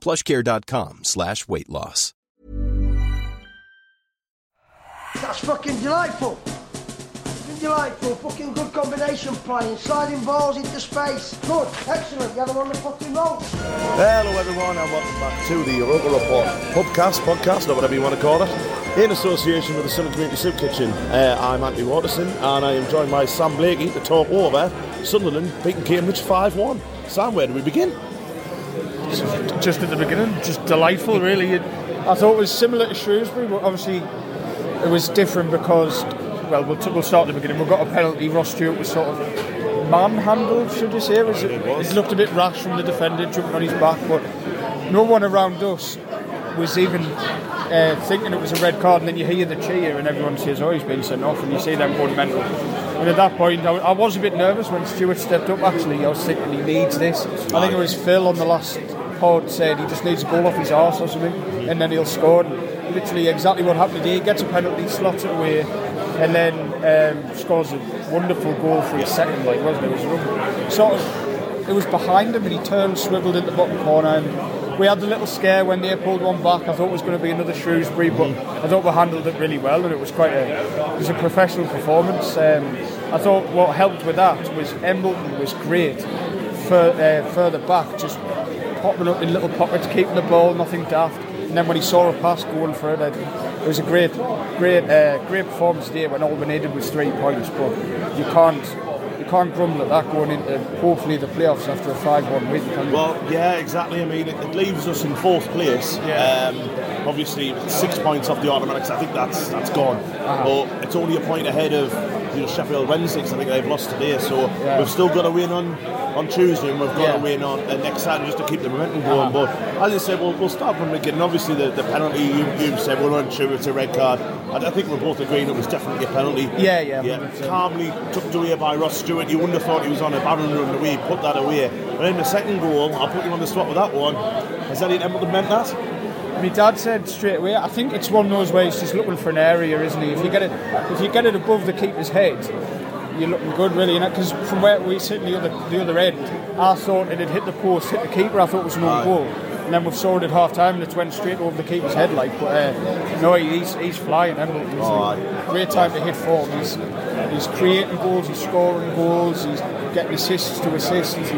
plushcare.com slash weight loss. That's fucking delightful. Fucking delightful. Fucking good combination playing. Sliding balls into space. Good. Excellent. You had them on the fucking roll. Hello, everyone, and welcome back to the Local Report Pubcast, podcast, or whatever you want to call it, in association with the Sunderland Community Soup Kitchen. Uh, I'm Anthony Waterson, and I am joined by Sam Blakey to talk over Sunderland beating Cambridge 5 1. Sam, where do we begin? Just at the beginning, just delightful, really. I thought it was similar to Shrewsbury, but obviously it was different because, well, we'll, t- we'll start at the beginning. We've got a penalty. Ross Stewart was sort of manhandled, should you say? It, was, It was. it looked a bit rash from the defender jumping on his back, but no one around us was even uh, thinking it was a red card. And then you hear the cheer, and everyone says, "Oh, he's been sent off," and you see them going mental. And at that point, I, I was a bit nervous when Stewart stepped up. Actually, I was thinking he needs this. I think it was Phil on the last pod said he just needs a goal off his arse or something, and then he'll score. And literally, exactly what happened today. He gets a penalty, slots it away, and then um, scores a wonderful goal for his second. Like, wasn't it? It was sort of. It was behind him, and he turned, swiveled in the bottom corner. And we had the little scare when they pulled one back. I thought it was going to be another Shrewsbury, but I thought we handled it really well, and it was quite a. It was a professional performance. Um, I thought what helped with that was Embleton was great. Uh, further back, just popping up in little pockets, keeping the ball, nothing daft. And then when he saw a pass going further, it it was a great, great, uh, great performance today when all we needed was three points. But you can't, you can't grumble at that going into hopefully the playoffs after a five-one win. Can you? Well, yeah, exactly. I mean, it, it leaves us in fourth place. Yeah. Um, obviously, six points off the automatics. I think that's that's gone. Uh-huh. But it's only a point ahead of you know, Sheffield Wednesday. 'cause I think they've lost today. So Yeah. we've still got to win on on Tuesday, and we've got Yeah. to win on uh, next Saturday just to keep the momentum going. Uh-huh. But as I said, we'll, we'll start from the beginning. Obviously, the, the penalty you, you said we're unsure it's a red card. I, I think we're both agreeing it was definitely a penalty. Yeah, yeah, yeah. 100%. Calmly tucked away by Ross Stewart. You wouldn't have thought he was on a barrel run away. Put that away. But then the second goal, I'll put you on the spot with that one. Has Elliot Embleton meant that? My dad said straight away. I think it's one of those where he's just looking for an area, isn't he? If you get it, if you get it above the keeper's head, you're looking good, really. Because from where we sit in the other the other end, I thought it had hit the post, hit the keeper. I thought it was an own goal. And then we've saw it at half time and it went straight over the keeper's head, like. But uh, no, he's he's flying. He's Oh, great time to hit form. He's he's creating goals, he's scoring goals, he's getting assists to assists. He's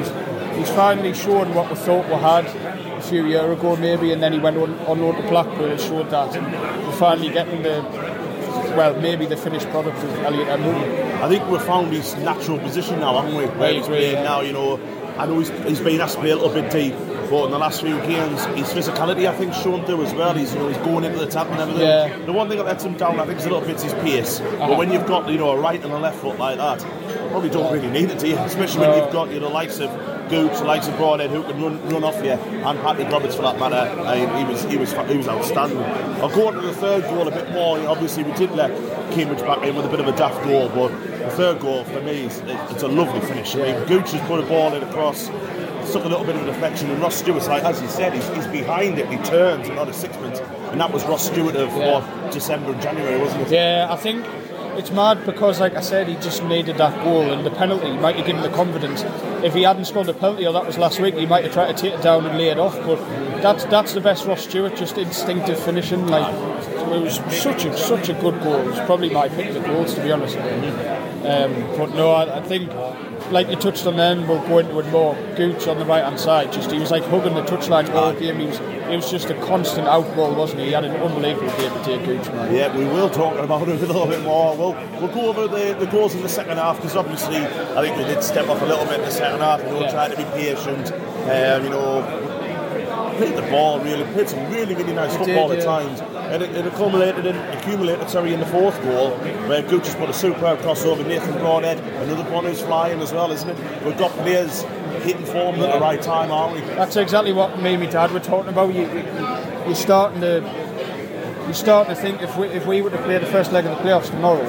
he's finally shown what we thought we had a few years ago, maybe, and then he went on, on loan to Blackpool and showed that. And we're finally getting the, well, maybe the finished product of Elliot Embleton. I think we've found his natural position now, haven't we? Where he's playing yeah. now, you know. I know he's, he's been asked to play a little bit deep, but in the last few games, his physicality, I think, shown through as well. He's, you know, he's going into the tap and everything. Yeah. The one thing that lets him down, I think, is a little bit his pace. But uh-huh. when you've got, you know, a right and a left foot like that, you probably don't really need it, do you? Especially when you've got, you know, the likes of Gooch, the likes of Broadhead, who can run, run off you, and Patrick Roberts for that matter. Uh, I mean, he was, he was, he was outstanding. I'll go on to the third goal a bit more. Obviously, we did let Cambridge back in with a bit of a daft goal, but the third goal for me, is, it's a lovely finish. I mean, Gooch has put a ball in across. Took a little bit of a deflection, and Ross Stewart's like, as he said, he's, he's behind it. He turns, and not a sixpence, and that was Ross Stewart of Yeah. what December and January, wasn't it? Yeah, I think it's mad because, like I said, he just needed that goal and the penalty might have given him the confidence. If he hadn't scored the penalty, or that was last week, he might have tried to take it down and lay it off. But that's that's the best Ross Stewart, just instinctive finishing. Like it was such a such a good goal. It was probably my pick of the goals, to be honest. Um, but no, I, I think like you touched on then, we'll go into it more. Gooch on the right hand side, just he was like hugging the touchline all game. He was, it was just a constant outball, wasn't he? He had an unbelievable game to take Gooch, man. Yeah, we will talk about it a little bit more. We'll we'll go over the, the goals in the second half because obviously I think they did step up a little bit in the second half. You know, Yeah. trying to be patient. Um, you know, played the ball really, played some really really nice football did, at times, and it, it accumulated in accumulated sorry in the fourth goal where Gooch has put a superb crossover. Nathan Broadhead, another one is flying as well, isn't it? We've got players hitting form at the right time, aren't we? That's exactly what me and my dad were talking about. You, you, you're starting to you're starting to think if we if we were to play the first leg of the playoffs tomorrow,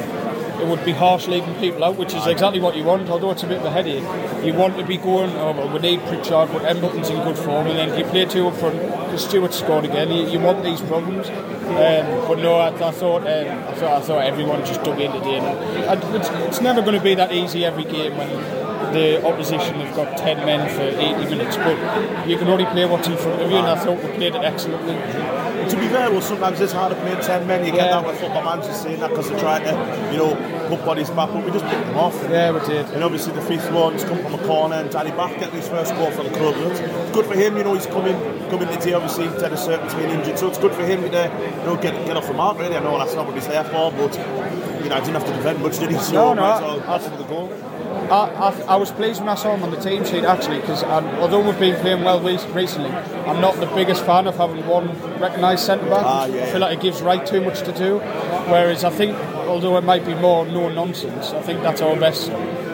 it would be harsh leaving people out, which is exactly what you want. Although it's a bit of a headache, you want to be going. Oh well, we need Pritchard, but Embleton's in good form, and then you play two up front because Stewart scored again. You, you want these problems, um, but no, I, I thought um, I thought I thought everyone just dug in today. And it's, it's never going to be that easy every game when the opposition have got 10 men for 80 minutes, but you can only play what's in front of you, and I thought we played it excellently. To be fair, well, sometimes it's hard to play 10 men. You get Yeah. that with football managers saying that because they're trying to, you know, put bodies back, but we just picked them off. Yeah, we did. And obviously the fifth one's come from a corner and Danny Batth getting his first goal for the club. It's good for him, you know, he's coming coming today obviously Dennis Cirkin's been injured, so it's good for him to you know, get get off the mark really. I know that's not what he's there for, but you know, I didn't have to defend much, did he? So No, no, well I- pass him the goal. I, I, I was pleased when I saw him on the team sheet actually, because although we've been playing well re- recently, I'm not the biggest fan of having one recognised centre back. Ah, yeah, I feel like it gives Wright too much to do. Whereas I think, although it might be more no nonsense, I think that's our best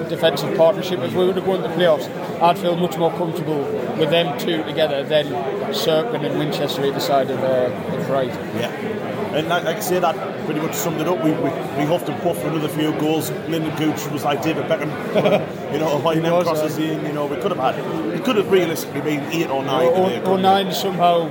defensive partnership. If we were to go into the playoffs, I'd feel much more comfortable with them two together than Cirkin and Winchester either side of, uh, of Wright. Yeah. And like I say, that pretty much summed it up. We, we, we huffed and puffed for another few goals. Lynden Gooch was like David Beckham, you know, avoiding them crosses in. You know, we could have had, it could have realistically been eight or nine. Or, or, or nine somehow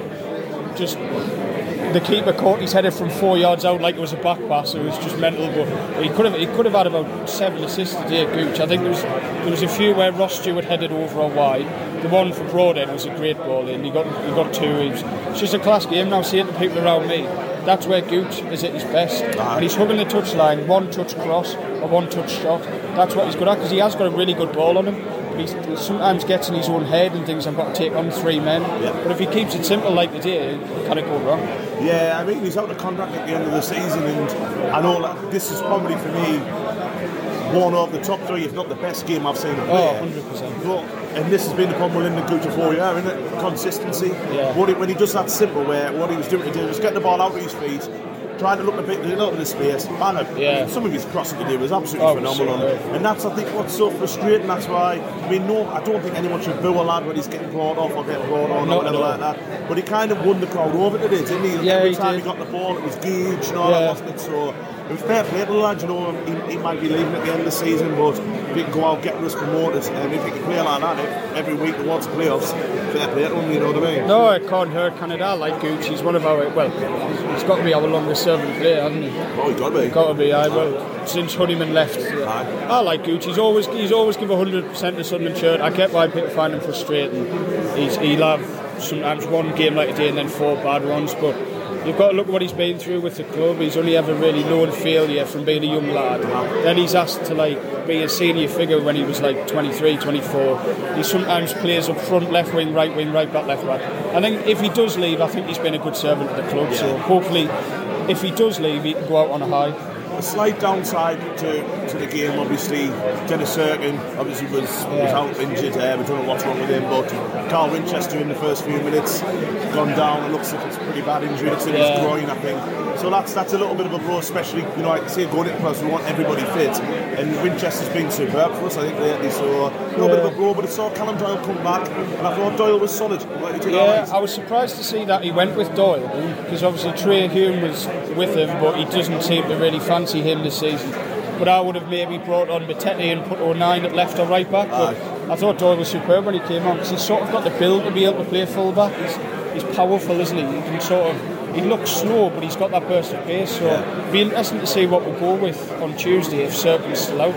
just the keeper caught his header from four yards out like it was a back pass. It was just mental. But he could have he could have had about seven assists today, Gooch. I think there was there was a few where Ross Stewart headed over or wide. The one for Broadhead was a great ball in. He got he got two. It's just a class game. Now seeing the people around me. That's where Gooch is at his best. Ah. And he's hugging the touchline, one touch cross or one touch shot. That's what he's good at because he has got a really good ball on him. But he's, he sometimes gets in his own head and thinks I've got to take on three men. Yeah. But if he keeps it simple like today, it can't go wrong. Yeah, I mean he's out of contract at the end of the season, and I know that this is probably for me one of the top three, if not the best game I've seen. Oh, 100%. But, and this has been the problem with Lynden Gooch for year, isn't it? Consistency. Yeah. What he, when he does that simple, where what he was doing today was getting the ball out of his feet. Trying to look a bit, a little bit of space. Man, Yeah. some of his crossing today was absolutely Oh, it was phenomenal, and that's I think what's so frustrating. That's why I mean, no, I don't think anyone should boo a lad when he's getting brought off or getting brought on Not or whatever at like that. But he kind of won the crowd over today, didn't he? Yeah, Every he time did. he got the ball, it was Gage and all Yeah. that, wasn't it? So was fair play to the lad, you know, he, he might be leaving at the end of the season, but if he can go out, get us promoted, and if he can play like that eh, every week towards the playoffs, fair play to him, you know what I mean? No, it can't hurt Canada. I like Gooch. He's one of our, well, he's got to be our longest serving player, hasn't he? Oh, he's got to be. Got to be, I well, since Honeyman left. Aye. I like Gooch. He's always he's always give 100% to Sunderland shirt. I get why people find him frustrating. He's, he'll have sometimes one game like today and then four bad ones, but you've got to look at what he's been through with the club. He's only ever really known failure from being a young lad. Then he's asked to like be a senior figure when he was like 23, 24. He sometimes plays up front, left wing, right wing, right back, left back. I think if he does leave, I think he's been a good servant to the club. So hopefully, if he does leave, he can go out on a high. A slight downside to, to the game, obviously. Dennis Cirkin obviously was, was out injured. Uh, we don't know what's wrong with him, but Carl Winchester in the first few minutes gone down. It looks like it's a pretty bad injury. It's in his Yeah. groin, I think. So that's that's a little bit of a blow, especially you know, I say, going into playoffs, we want everybody fit, and Winchester's been superb for us, I think lately. So a little bit of a blow, but I saw Callum Doyle come back, and I thought Doyle was solid. What do you think of Yeah. I was surprised to see that he went with Doyle because obviously Trai Hume was with him, but he doesn't seem to really fancy him this season. But I would have maybe brought on Matete and put O'Nien at left or right back. But I thought Doyle was superb when he came on because he's sort of got the build to be able to play full back. He's, he's powerful, isn't he? He can sort of. He looks slow, but he's got that burst of pace. So it'll be interesting to see what we'll go with on Tuesday if Cirkin's still out.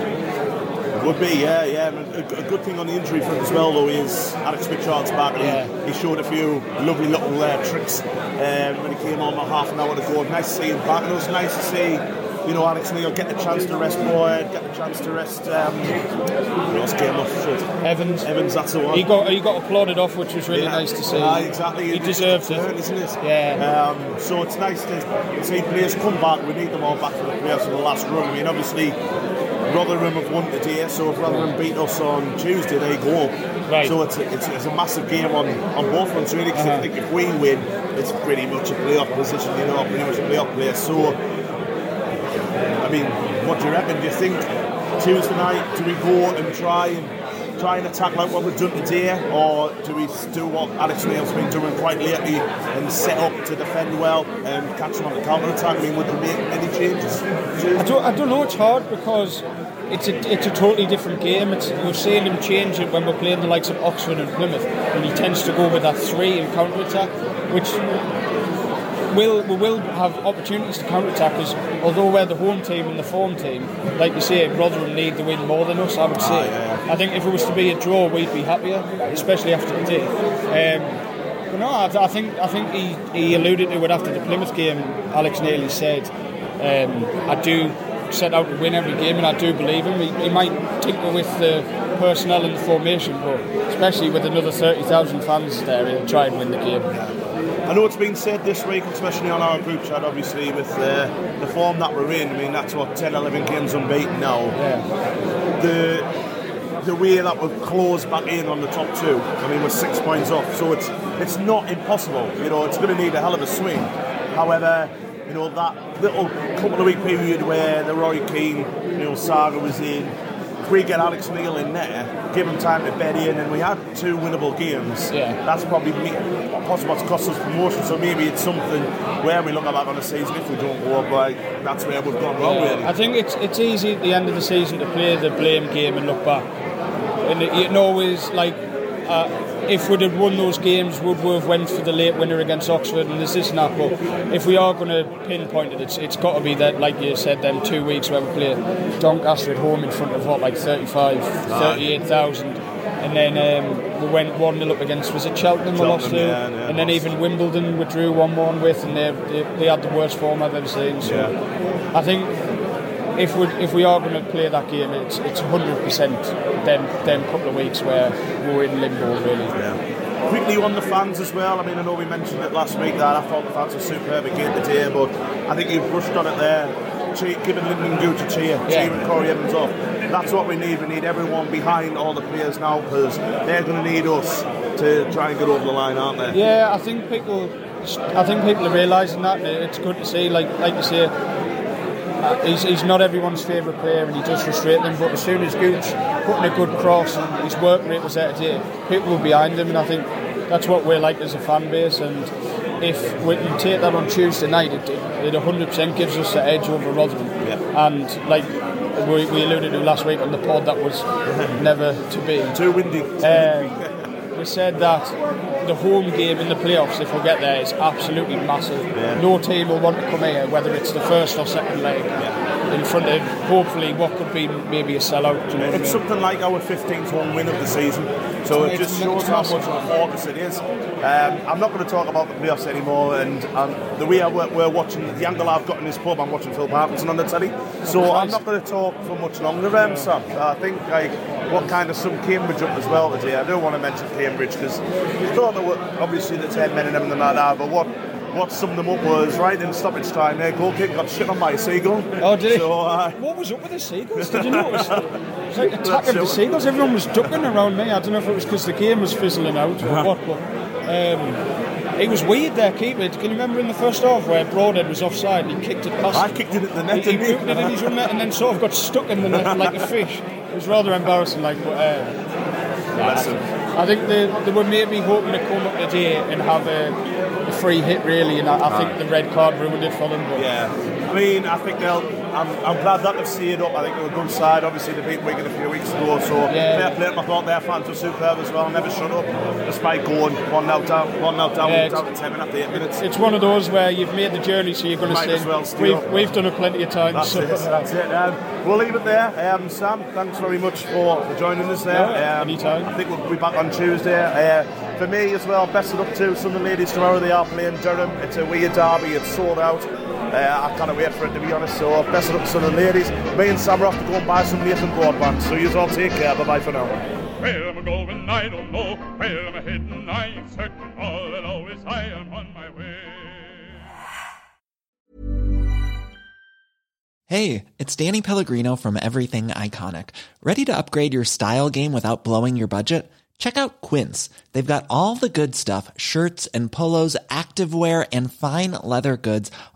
Would be, yeah, yeah. A, good thing on the injury front as well, though, is Alex Pritchard's back. Yeah. He, he showed a few lovely little uh, tricks um, when he came on about half an hour ago. Nice to see him back. And it was nice to see you know, Alex Neil get the chance to rest Boyd, get the chance to rest. Um, who else came off? Evans. Evans, that's the one. He got he got applauded off, which was really Yeah. nice to see. Ah, exactly. He It's deserved it. isn't it? Yeah. Um, so it's nice to see players come back. We need them all back for the players for the last run. I mean, obviously, Rotherham have won today, so if Rotherham beat us on Tuesday, they go up. Right. So it's a, it's, it's a massive game on, on both fronts, really, because Uh-huh. I think if we win, it's pretty much a playoff position, you know, pretty much a playoff place. So, mean, what do you reckon? Do you think Tuesday night, do we go and try and try and attack like what we've done today, or do we do what Alex Neil's been doing quite lately and set up to defend well and catch them on the counter attack? I mean, would you make any changes? I don't, I don't know. It's hard because it's a it's a totally different game. It's, we've seen him change it when we're playing the likes of Oxford and Plymouth, and he tends to go with that three in counter attack, which will we will have opportunities to counter attack. Because although we're the home team and the form team, like you say, Rotherham need the win more than us. I would say. I think if it was to be a draw, we'd be happier, especially after today. Um, but no, I, I think I think he, he alluded to it after the Plymouth game. Alex Neil said, um, "I do set out to win every game, and I do believe him. He, he might tinker with the personnel and the formation, but especially with another thirty thousand fans there, he'll try and win the game." I know it's been said this week, especially on our group chat, obviously, with uh, the form that we're in. I mean, that's what 10, 11 games unbeaten now. Yeah. The the way that we've closed back in on the top two. I mean, we're six points off, so it's it's not impossible. You know, it's going to need a hell of a swing. However, you know that little couple of week period where the Roy Keane, you know, saga was in. If we get Alex Neil in there, give him time to bed in, and we had two winnable games. Yeah. That's probably me, possible to cost us promotion. So maybe it's something where we look back on the season if we don't go up, like that's where we've gone wrong. Really. I think it's it's easy at the end of the season to play the blame game and look back. And it, you can always like, uh, if we'd have won those games, would we have went for the late winner against Oxford and this, this and that? But if we are going to pinpoint it, it's, it's got to be that, like you said, them two weeks where we play Doncaster at home in front of what, like 35, 38,000. And then um, we went 1 0 up against, was it Cheltenham we lost to? Yeah, yeah. and then even Wimbledon withdrew 1 1 with, and they, they, they had the worst form I've ever seen. So I think if we if we are going to play that game, it's it's hundred percent them them couple of weeks where we're in limbo really. Quickly on the fans as well. I mean, I know we mentioned it last week that I thought the fans were superb again today, but I think you've brushed on it there. Cheer, giving Lynden Gooch a cheer, Yeah. cheering Corey Evans off. That's what we need. We need everyone behind all the players now because they're going to need us to try and get over the line, aren't they? Yeah, I think people I think people are realising that. It's good to see, like like you say. He's, he's not everyone's favourite player and he does frustrate them, but as soon as Gooch put in a good cross and his work rate was there today, people were behind him, and I think that's what we're like as a fan base. And if we can take that on Tuesday night, it, it 100% gives us the edge over Rotherham. Yeah. And like we, we alluded to last week on the pod, that was never to be. Too windy. Uh, we said that the home game in the playoffs, if we get there, is absolutely massive. Yeah. No team will want to come here, whether it's the first or second leg, in front of hopefully what could be maybe a sellout. You know what I It's mean? something like our 15th home win of the season, so it just shows how much of a focus it is. Um, I'm not going to talk about the playoffs anymore, and um, the way I, we're, we're watching, the angle I've got in this pub, I'm watching Phil Parkinson on the telly, so I'm not going to talk for much longer, um, Sam. I think like what kind of summed Cambridge up as well today. I don't want to mention Cambridge because I thought there were obviously the 10 men in them and that, that, but what what summed them up was right in stoppage time. Their goal kick got shit on by a seagull. Oh, did he? So, uh, What was up with the seagulls? Did you notice? It was like attacking the seagulls. Everyone was ducking around me. I don't know if it was because the game was fizzling out or what, but um, it was weird there, keeper. Can you remember in the first half where Broadhead was offside and he kicked it past? I kicked it at the net, He, he didn't he? booted it in his own net and then sort of got stuck in the net like a fish. It was rather embarrassing, like. But, uh. I think they, they were maybe hoping to come up today and have a, a free hit, really, and I, I think the red card ruined it for them. But Yeah, I mean, I think they'll. I'm, I'm glad that they've seen up. I think they're a good side. Obviously, they beat Wigan a few weeks ago, so Yeah. fair play. I thought their fans were superb as well. Never shut up, despite going one now down, one now down, Yeah, down to it's- ten after eight minutes. it's one of those where you've made the journey, so you're going to stay. well stay we've, up. we've done it plenty of times. That's so. it. That's it. Um, we'll leave it there. Um, Sam, thanks very much for, for joining us there. Yeah, um, anytime. I think we'll be back on Tuesday. Uh, for me as well, best of luck to Sunderland Ladies tomorrow. They are playing Durham. It's a weird derby. It's sold out. Uh, I can't wait for it to be honest. So best pass it up to the ladies. Me and Sam are off to go and buy some Nathan Broadband. So you all take care. Bye bye for now. Where am I going? I don't know. Where am I heading? I ain't certain. All I know is I am on my way. Hey, it's Danny Pellegrino from Everything Iconic. Ready to upgrade your style game without blowing your budget? Check out Quince. They've got all the good stuff shirts and polos, activewear, and fine leather goods,